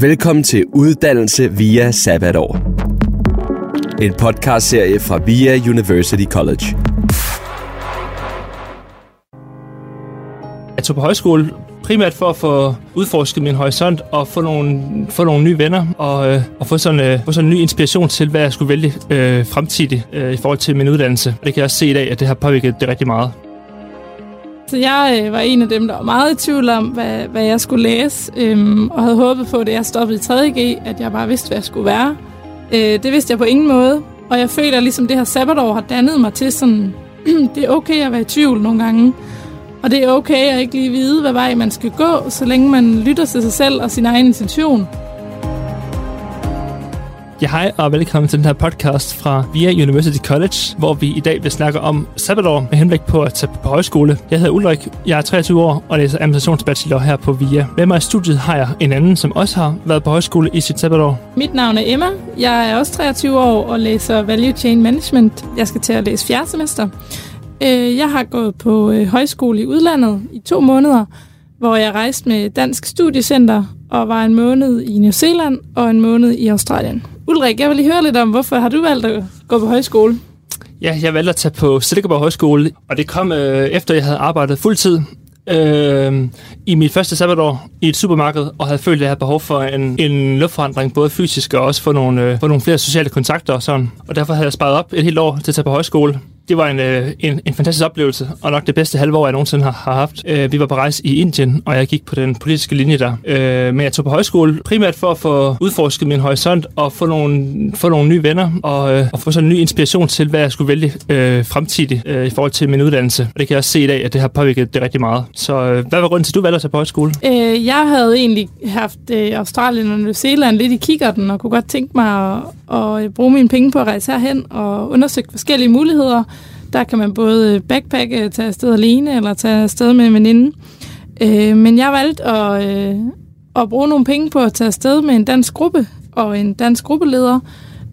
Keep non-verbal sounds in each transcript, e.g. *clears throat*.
Velkommen til Uddannelse via Sabbatår. En podcastserie fra VIA University College. Jeg tog på højskole primært for at få udforsket min horisont og få nogle, få nogle nye venner og, øh, og få, sådan, øh, få sådan en ny inspiration til, hvad jeg skulle vælge øh, fremtidigt øh, i forhold til min uddannelse. Det kan jeg også se i dag, at det har påvirket det rigtig meget. Så jeg øh, var en af dem, der var meget i tvivl om, hvad, hvad jeg skulle læse, øhm, og havde håbet på, at jeg stoppede i 3.G, at jeg bare vidste, hvad jeg skulle være. Øh, det vidste jeg på ingen måde, og jeg føler, at ligesom det her sabbatår har dannet mig til sådan, *clears throat* det er okay at være i tvivl nogle gange, og det er okay at ikke lige vide, hvad vej man skal gå, så længe man lytter til sig selv og sin egen intention. Ja, hej og velkommen til den her podcast fra VIA University College, hvor vi i dag vil snakke om sabbatår med henblik på at tage på højskole. Jeg hedder Ulrik, jeg er 23 år og læser administrationsbachelor her på VIA. Med mig i studiet har jeg en anden, som også har været på højskole i sit sabbatår. Mit navn er Emma. Jeg er også 23 år og læser Value Chain Management. Jeg skal til at læse fjerde semester. Øh, jeg har gået på øh, højskole i udlandet i to måneder, hvor jeg rejste med Dansk Studiecenter og var en måned i New Zealand og en måned i Australien. Ulrik, jeg vil lige høre lidt om, hvorfor har du valgt at gå på højskole? Ja, jeg valgte at tage på Silkeborg Højskole, og det kom øh, efter, jeg havde arbejdet fuldtid øh, i mit første sabbatår i et supermarked, og havde følt, at jeg havde behov for en, en luftforandring, både fysisk og også for nogle, øh, for nogle flere sociale kontakter og sådan. Og derfor havde jeg sparet op et helt år til at tage på højskole det var en, øh, en, en fantastisk oplevelse, og nok det bedste halve år, jeg nogensinde har, har haft. Øh, vi var på rejse i Indien, og jeg gik på den politiske linje der. Øh, men jeg tog på højskole primært for at få udforsket min horisont og få nogle, få nogle nye venner og, øh, og få sådan en ny inspiration til, hvad jeg skulle vælge øh, fremtidigt øh, i forhold til min uddannelse. Og det kan jeg også se i dag, at det har påvirket det rigtig meget. Så øh, hvad var grunden til, at du valgte at tage på højskole? Øh, jeg havde egentlig haft øh, Australien og New Zealand lidt i kikkerten, og kunne godt tænke mig at, at bruge mine penge på at rejse herhen og undersøge forskellige muligheder. Der kan man både backpacke, tage afsted alene, eller tage afsted med en veninde. Øh, men jeg valgte at, øh, at bruge nogle penge på at tage afsted med en dansk gruppe og en dansk gruppeleder,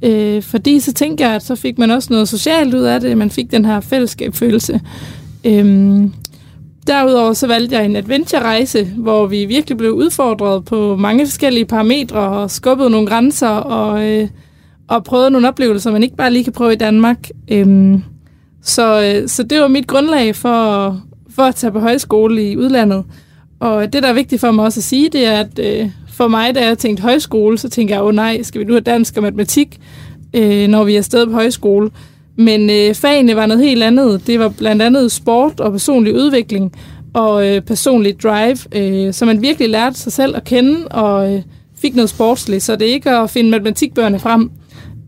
øh, fordi så tænkte jeg, at så fik man også noget socialt ud af det, man fik den her fællesskabsfølelse. Øh, Derudover så valgte jeg en adventure-rejse, hvor vi virkelig blev udfordret på mange forskellige parametre og skubbede nogle grænser og, øh, og prøvede nogle oplevelser, man ikke bare lige kan prøve i Danmark. Øhm, så, øh, så det var mit grundlag for, for at tage på højskole i udlandet. Og det, der er vigtigt for mig også at sige, det er, at øh, for mig, da jeg tænkte højskole, så tænkte jeg, åh oh, nej, skal vi nu have dansk og matematik, øh, når vi er afsted på højskole? Men øh, fagene var noget helt andet. Det var blandt andet sport og personlig udvikling og øh, personlig drive, øh, så man virkelig lærte sig selv at kende og øh, fik noget sportsligt. Så det er ikke at finde matematikbørnene frem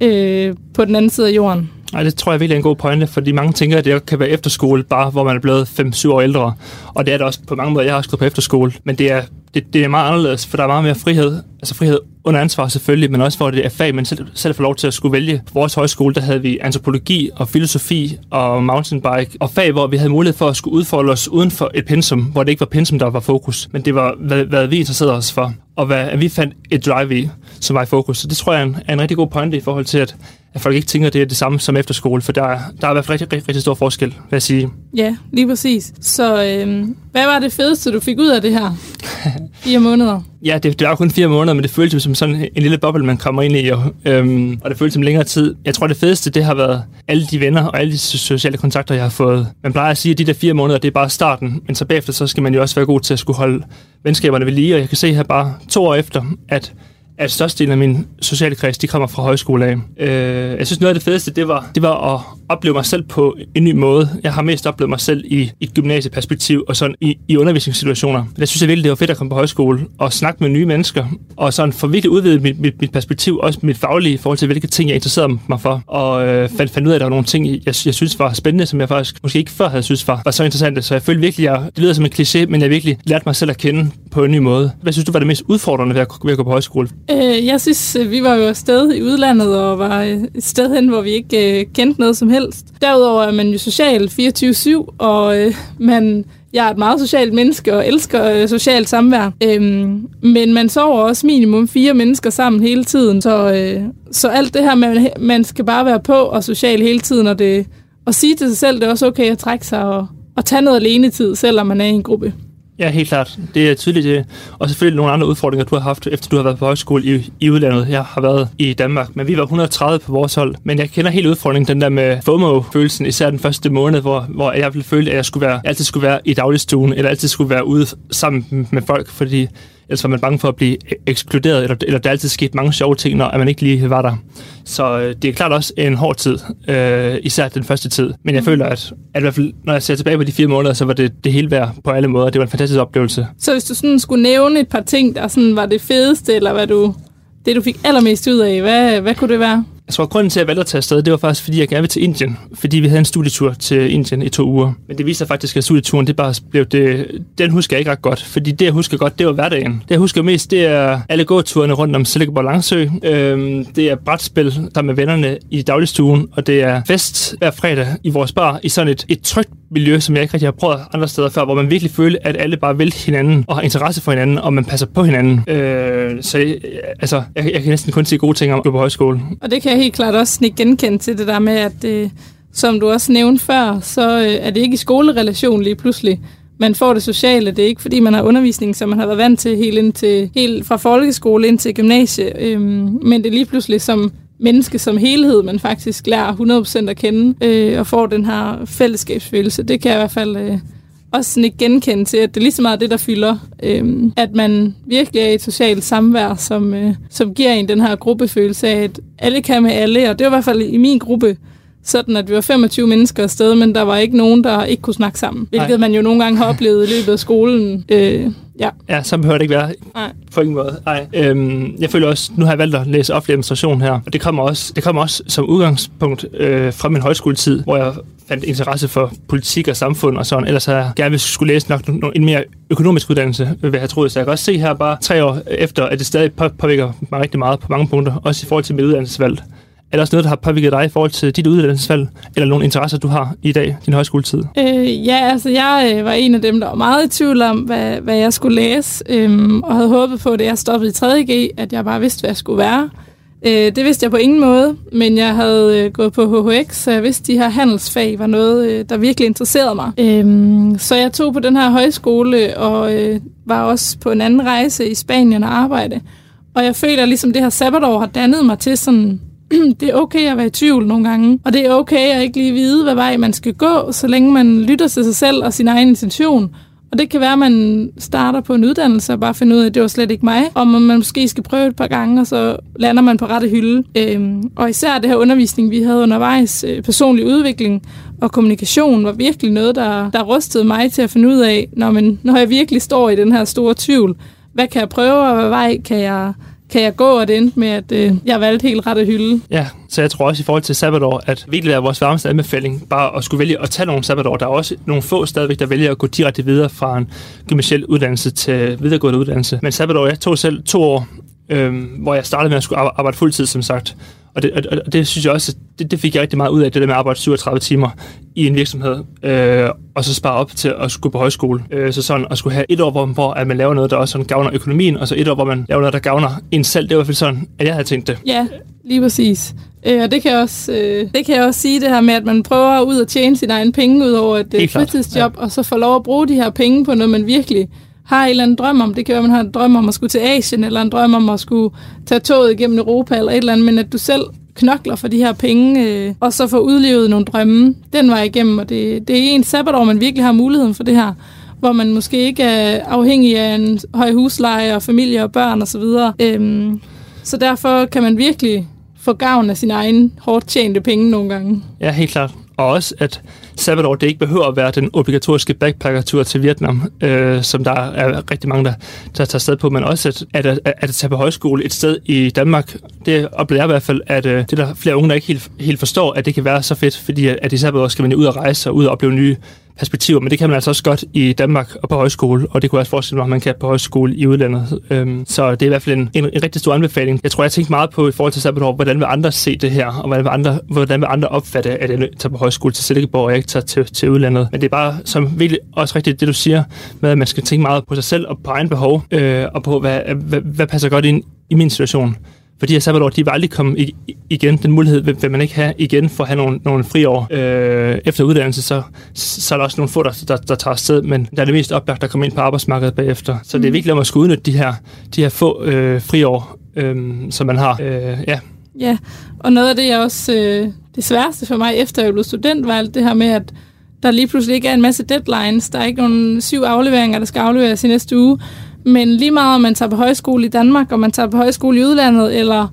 øh, på den anden side af jorden. Nej, det tror jeg virkelig er en god pointe, fordi mange tænker, at det kan være efterskole, bare hvor man er blevet 5-7 år ældre. Og det er det også på mange måder. Jeg har også gået på efterskole, men det er, det, det er meget anderledes, for der er meget mere frihed. Altså frihed under ansvar selvfølgelig, men også for, at det er fag, man selv, selv får lov til at skulle vælge. På vores højskole, der havde vi antropologi og filosofi og mountainbike, og fag, hvor vi havde mulighed for at skulle udfolde os uden for et pensum, hvor det ikke var pensum, der var fokus, men det var, hvad, hvad vi interesserede os for, og hvad at vi fandt et drive i, som var i fokus. Så det tror jeg er en, er en rigtig god pointe i forhold til, at at folk ikke tænker, at det er det samme som efterskole, for der, der er i hvert fald rigtig, rigtig, rigtig stor forskel, vil jeg sige. Ja, lige præcis. Så øh, hvad var det fedeste, du fik ud af det her? Fire måneder? ja, det, det var kun fire måneder, men det føltes som sådan en lille boble, man kommer ind i, og, øhm, og det føltes som længere tid. Jeg tror, det fedeste, det har været alle de venner og alle de sociale kontakter, jeg har fået. Man plejer at sige, at de der fire måneder, det er bare starten, men så bagefter, så skal man jo også være god til at skulle holde venskaberne ved lige, og jeg kan se her bare to år efter, at at størstedelen af min sociale kreds, de kommer fra højskole af. Øh, jeg synes, noget af det fedeste, det var, det var at opleve mig selv på en ny måde. Jeg har mest oplevet mig selv i et gymnasieperspektiv og sådan i, i undervisningssituationer. Jeg synes jeg virkelig, det var fedt at komme på højskole og snakke med nye mennesker, og sådan få virkelig udvidet mit, mit, mit perspektiv, også mit faglige i forhold til, hvilke ting jeg interesserede mig for, og øh, fandt, fandt ud af, at der var nogle ting, jeg, jeg synes var spændende, som jeg faktisk måske ikke før havde synes var, var så interessante. Så jeg følte virkelig, jeg, det lyder som en kliché, men jeg virkelig lærte mig selv at kende på en ny måde. Hvad synes du var det mest udfordrende ved at, ved at gå på højskole? Øh, jeg synes, øh, vi var jo afsted i udlandet og var øh, et sted hen, hvor vi ikke øh, kendte noget som helst. Derudover er man jo social 24-7, og øh, man, jeg er et meget socialt menneske og elsker øh, socialt samvær. Øhm, men man sover også minimum fire mennesker sammen hele tiden, så, øh, så alt det her, man, man skal bare være på og social hele tiden, og, det, og sige til sig selv, det er også okay at trække sig og, og tage noget alene tid, selvom man er i en gruppe. Ja, helt klart. Det er tydeligt. Det. Og selvfølgelig nogle andre udfordringer, du har haft, efter du har været på højskole i, i udlandet. Jeg har været i Danmark, men vi var 130 på vores hold. Men jeg kender helt udfordringen, den der med FOMO-følelsen, især den første måned, hvor, hvor jeg ville føle, at jeg skulle være, altid skulle være i dagligstuen, eller altid skulle være ude sammen med folk, fordi ellers var man bange for at blive ekskluderet, eller, eller der altid sket mange sjove ting, når man ikke lige var der. Så øh, det er klart også en hård tid, øh, især den første tid. Men jeg mm. føler, at, at i hvert fald, når jeg ser tilbage på de fire måneder, så var det det hele værd på alle måder. Det var en fantastisk oplevelse. Så hvis du sådan skulle nævne et par ting, der sådan var det fedeste, eller hvad du, det du fik allermest ud af, hvad, hvad kunne det være? Jeg tror, at grunden til, at jeg valgte at tage afsted, det var faktisk, fordi jeg gerne ville til Indien. Fordi vi havde en studietur til Indien i to uger. Men det viste sig faktisk, at studieturen, det bare blev det... Den husker jeg ikke ret godt. Fordi det, jeg husker godt, det var hverdagen. Det, jeg husker mest, det er alle gåturene rundt om Silkeborg Langsø. Øhm, det er brætspil der med vennerne i dagligstuen. Og det er fest hver fredag i vores bar i sådan et, et trygt miljø, som jeg ikke rigtig har prøvet andre steder før, hvor man virkelig føler, at alle bare vil hinanden og har interesse for hinanden, og man passer på hinanden. Øh, så øh, altså, jeg, jeg kan næsten kun sige gode ting om at gå på højskole. Og det kan jeg helt klart også ikke genkende til det der med, at øh, som du også nævnte før, så øh, er det ikke i skolerelation lige pludselig. Man får det sociale, det er ikke fordi man har undervisning, som man har været vant til helt, ind til, helt fra folkeskole ind til gymnasie, øh, men det er lige pludselig som menneske som helhed, man faktisk lærer 100% at kende, øh, og får den her fællesskabsfølelse. Det kan jeg i hvert fald øh, også ikke genkende til, at det er lige så meget det, der fylder. Øh, at man virkelig er i et socialt samvær, som, øh, som giver en den her gruppefølelse af, at alle kan med alle, og det var i hvert fald i min gruppe, sådan at vi var 25 mennesker afsted, men der var ikke nogen, der ikke kunne snakke sammen. Hvilket Nej. man jo nogle gange har oplevet i løbet af skolen. Øh, ja. ja, så behøver det ikke være Nej. på ingen måde. Nej. Øhm, jeg føler også, nu har jeg valgt at læse offentlig administration her, og det kommer også, det kommer også som udgangspunkt øh, fra min højskoletid, hvor jeg fandt interesse for politik og samfund og sådan. Ellers har jeg gerne skulle læse nok en mere økonomisk uddannelse, vil jeg troede. Så jeg kan også se her bare tre år efter, at det stadig påvirker mig rigtig meget på mange punkter, også i forhold til mit uddannelsesvalg. Er der også noget, der har påvirket dig i forhold til dit uddannelsesvalg, eller nogle interesser, du har i dag, din højskoletid? Øh, ja, altså jeg øh, var en af dem, der var meget i tvivl om, hvad, hvad jeg skulle læse, øh, og havde håbet på, at jeg stoppede i 3.G, at jeg bare vidste, hvad jeg skulle være. Øh, det vidste jeg på ingen måde, men jeg havde øh, gået på HHX, så jeg vidste, at de her handelsfag var noget, øh, der virkelig interesserede mig. Øh, så jeg tog på den her højskole og øh, var også på en anden rejse i Spanien og arbejde. Og jeg føler, at ligesom det her sabbatår har dannet mig til sådan *clears throat* det er okay at være i tvivl nogle gange, og det er okay at ikke lige vide, hvad vej man skal gå, så længe man lytter til sig selv og sin egen intention. Og det kan være, at man starter på en uddannelse og bare finder ud af, at det var slet ikke mig, og man måske skal prøve et par gange, og så lander man på rette hylde. Øhm, og især det her undervisning, vi havde undervejs, øh, personlig udvikling og kommunikation, var virkelig noget, der, der rystede mig til at finde ud af, når, man, når jeg virkelig står i den her store tvivl. Hvad kan jeg prøve, og hvad vej kan jeg kan jeg gå, og det endte med, at øh, jeg valgte helt rette hylde. Ja, så jeg tror også i forhold til sabbatår, at virkelig er vores varmeste anbefaling bare at skulle vælge at tage nogle sabbatår. Der er også nogle få stadigvæk, der vælger at gå direkte videre fra en gymnasiel uddannelse til videregående uddannelse. Men sabbatår, jeg tog selv to år, øh, hvor jeg startede med at skulle arbejde fuldtid, som sagt. Og det, og, og det synes jeg også, det, det fik jeg rigtig meget ud af, det der med at arbejde 37 timer i en virksomhed, øh, og så spare op til at skulle på højskole. Øh, så sådan at skulle have et år, hvor, hvor at man laver noget, der også sådan gavner økonomien, og så et år, hvor man laver noget, der gavner en selv. Det var i hvert fald sådan, at jeg havde tænkt det. Ja, lige præcis. Øh, og det kan, jeg også, øh, det kan jeg også sige, det her med, at man prøver ud at tjene sine egne penge ud over et øh, fritidsjob, ja. og så får lov at bruge de her penge på noget, man virkelig har en eller anden drøm om. Det kan være, man har en drøm om at skulle til Asien, eller en drøm om at skulle tage toget igennem Europa, eller et eller andet, men at du selv knokler for de her penge, øh, og så får udlevet nogle drømme den vej igennem. Og det, det er en sabbatår, man virkelig har muligheden for det her, hvor man måske ikke er afhængig af en høj husleje og familie og børn osv. Så, øhm, så derfor kan man virkelig få gavn af sin egen hårdt tjente penge nogle gange. Ja, helt klart. Og også, at sabbatår, det ikke behøver at være den obligatoriske backpackertur til Vietnam, øh, som der er rigtig mange, der, der tager sted på, men også at, at, at, at tage på højskole et sted i Danmark, det oplever jeg i hvert fald, at øh, det er der flere unge, der ikke helt, helt forstår, at det kan være så fedt, fordi at, at i sabbatår skal man ud og rejse og ud og opleve nye perspektiver, men det kan man altså også godt i Danmark og på højskole, og det kunne også forestille mig, at man kan på højskole i udlandet. Øhm, så det er i hvert fald en, en, en rigtig stor anbefaling. Jeg tror, jeg tænkte meget på i forhold til sabbatår, hvordan vil andre se det her, og hvordan vil andre, hvordan vil andre opfatte, at jeg tager på højskole til Silkeborg, og jeg ikke tager til, til udlandet. Men det er bare som virkelig også rigtigt det, du siger, med at man skal tænke meget på sig selv og på egen behov, øh, og på, hvad, hvad, hvad passer godt ind i min situation. For de her sabbatår, de vil aldrig komme igen. Den mulighed vil, vil man ikke have igen for at have nogle, nogle friår. Øh, efter uddannelse, så, så er der også nogle få, der, der, der tager afsted, men der er det mest oplagt at komme ind på arbejdsmarkedet bagefter. Så mm. det er mm. vigtigt at man skal udnytte de her, de her få øh, friår, øh, som man har. Øh, ja. ja, og noget af det, jeg også... Øh, det sværeste for mig, efter jeg blev student, var alt det her med, at der lige pludselig ikke er en masse deadlines. Der er ikke nogen syv afleveringer, der skal afleveres i næste uge. Men lige meget om man tager på højskole i Danmark, og man tager på højskole i udlandet, eller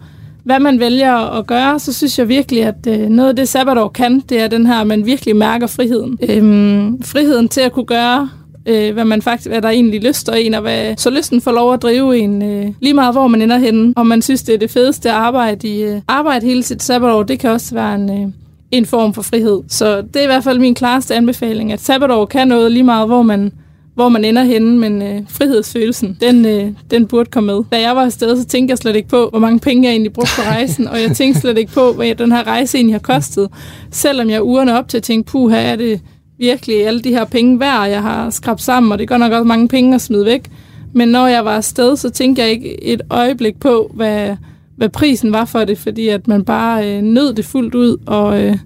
hvad man vælger at gøre, så synes jeg virkelig, at øh, noget af det sabbatår kan, det er den her, at man virkelig mærker friheden. Øhm, friheden til at kunne gøre øh, hvad man faktisk, hvad der egentlig lyster en, og hvad så lysten får lov at drive en, øh, lige meget hvor man ender henne. Og man synes, det er det fedeste at arbejde i øh, arbejde hele sit sabbatår, det kan også være en, øh, en form for frihed. Så det er i hvert fald min klareste anbefaling, at sabbatår kan noget lige meget, hvor man hvor man ender henne, men øh, frihedsfølelsen, den, øh, den burde komme med. Da jeg var afsted, så tænkte jeg slet ikke på, hvor mange penge jeg egentlig brugte på rejsen, og jeg tænkte slet ikke på, hvad den her rejse egentlig har kostet. Selvom jeg ugerne op til at tænke, puh, her er det virkelig alle de her penge værd, jeg har skrabt sammen, og det går nok også mange penge at smide væk. Men når jeg var afsted, så tænkte jeg ikke et øjeblik på, hvad, hvad prisen var for det, fordi at man bare øh, nød det fuldt ud, og, øh,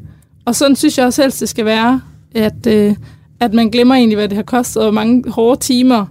og sådan synes jeg også helst, det skal være, at, øh, at man glemmer egentlig, hvad det har kostet, og hvor mange hårde timer,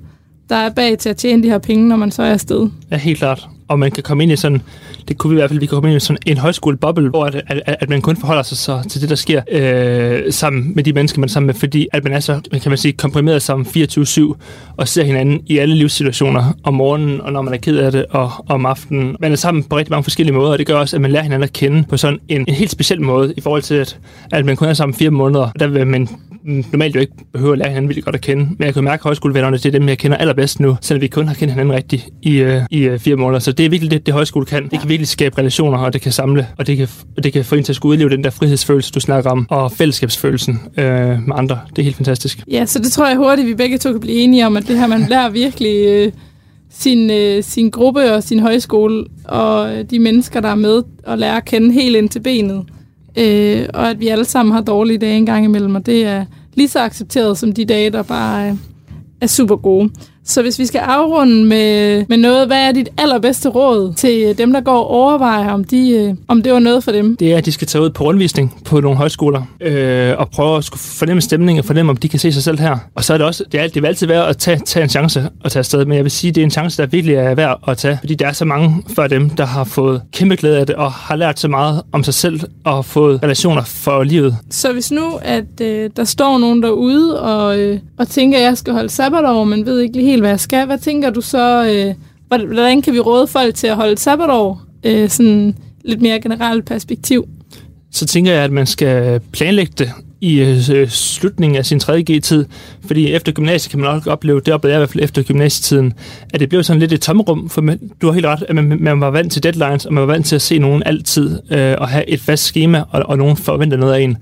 der er bag til at tjene de her penge, når man så er afsted. Ja, helt klart. Og man kan komme ind i sådan, det kunne vi i hvert fald, vi kan komme ind i sådan en højskoleboble, hvor at, at, at man kun forholder sig så til det, der sker øh, sammen med de mennesker, man er sammen med, fordi at man er så, kan man sige, komprimeret sammen 24-7 og ser hinanden i alle livssituationer om morgenen, og når man er ked af det, og, om aftenen. Man er sammen på rigtig mange forskellige måder, og det gør også, at man lærer hinanden at kende på sådan en, en helt speciel måde, i forhold til, at, at man kun er sammen fire måneder. Der vil man normalt jo ikke behøver at lære hinanden vildt godt at kende. Men jeg kan mærke, at højskolevennerne, det er dem, jeg kender allerbedst nu, selvom vi kun har kendt hinanden rigtigt i, uh, i uh, fire måneder. Så det er virkelig det, det højskole kan. Det kan virkelig skabe relationer, og det kan samle, og det kan, og det kan få en til at skulle udleve den der frihedsfølelse, du snakker om, og fællesskabsfølelsen uh, med andre. Det er helt fantastisk. Ja, så det tror jeg hurtigt, vi begge to kan blive enige om, at det her, man lærer virkelig... Uh sin, øh, sin gruppe og sin højskole, og de mennesker, der er med, og lære at kende helt ind til benet øh, og at vi alle sammen har dårlige dage en gang imellem, og det er lige så accepteret som de dage, der bare er, er super gode. Så hvis vi skal afrunde med, med noget, hvad er dit allerbedste råd til dem, der går og overvejer, om, de, øh, om det var noget for dem? Det er, at de skal tage ud på rundvisning på nogle højskoler øh, og prøve at fornemme stemningen og fornemme, om de kan se sig selv her. Og så er det også, det, er, det vil altid være at tage, tage en chance at tage afsted, men jeg vil sige, det er en chance, der virkelig er værd at tage, fordi der er så mange før dem, der har fået kæmpe glæde af det og har lært så meget om sig selv og fået relationer for livet. Så hvis nu, at øh, der står nogen derude og, øh, og tænker, at jeg skal holde sabbatår, men ved ikke lige helt, hvad jeg skal. Hvad tænker du så, øh, hvordan kan vi råde folk til at holde sabbatår? Øh, sådan lidt mere generelt perspektiv. Så tænker jeg, at man skal planlægge det i øh, øh slutningen af sin 3G-tid, fordi efter gymnasiet kan man nok opleve, det oplevede jeg i hvert fald efter gymnasietiden, at det blev sådan lidt et tomrum, for man, du har helt ret, at man, man var vant til deadlines, og man var vant til at se nogen altid, øh, og have et fast schema, og, og nogen forventer noget af en.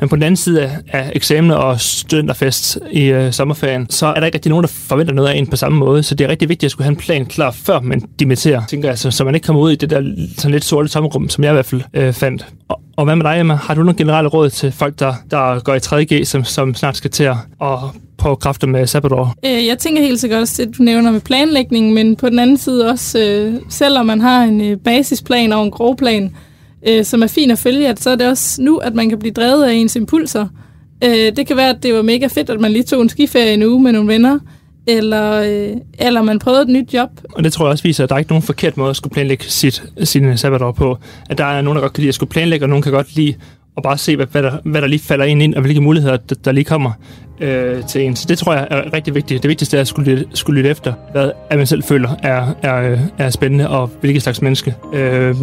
Men på den anden side af, af eksamen og studenterfest i øh, sommerferien, så er der ikke rigtig nogen, der forventer noget af en på samme måde. Så det er rigtig vigtigt at skulle have en plan klar, før man dimitterer, tænker jeg, så, så man ikke kommer ud i det der sådan lidt sorte tomrum, som jeg i hvert fald øh, fandt. Og, og hvad med dig, Emma? Har du nogle generelle råd til folk, der, der går i 3G, som, som snart skal til at på kræfter med sabbatår? Øh, jeg tænker helt sikkert også det, du nævner med planlægning, men på den anden side også, øh, selvom man har en øh, basisplan og en grovplan, plan, øh, som er fin at følge, at så er det også nu, at man kan blive drevet af ens impulser. Øh, det kan være, at det var mega fedt, at man lige tog en skiferie en uge med nogle venner, eller, øh, eller man prøvede et nyt job. Og det tror jeg også viser, at der er ikke nogen forkert måde at skulle planlægge sit, sin sabbatår på. At der er nogen, der godt kan lide at skulle planlægge, og nogen kan godt lide at bare se, hvad, hvad, der, hvad der lige falder ind, ind og hvilke muligheder, der, der lige kommer øh, til en. Så det tror jeg er rigtig vigtigt. Det vigtigste er at skulle skulle lytte efter, hvad at man selv føler er, er, øh, er spændende, og hvilket slags menneske øh,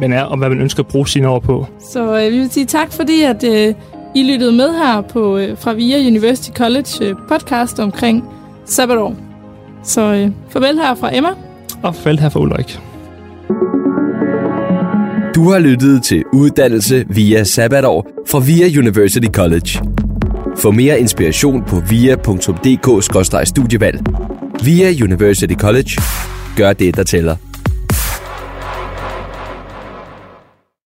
man er, og hvad man ønsker at bruge sine år på. Så øh, vi vil sige tak, fordi at øh, I lyttede med her på øh, fra VIA University College øh, podcast omkring sabbatår. Så øh, farvel her fra Emma. Og farvel her fra Ulrik. Du har lyttet til Uddannelse via Sabbatår fra VIA University College. Få mere inspiration på via.dk-studievalg. VIA University College. Gør det, der tæller.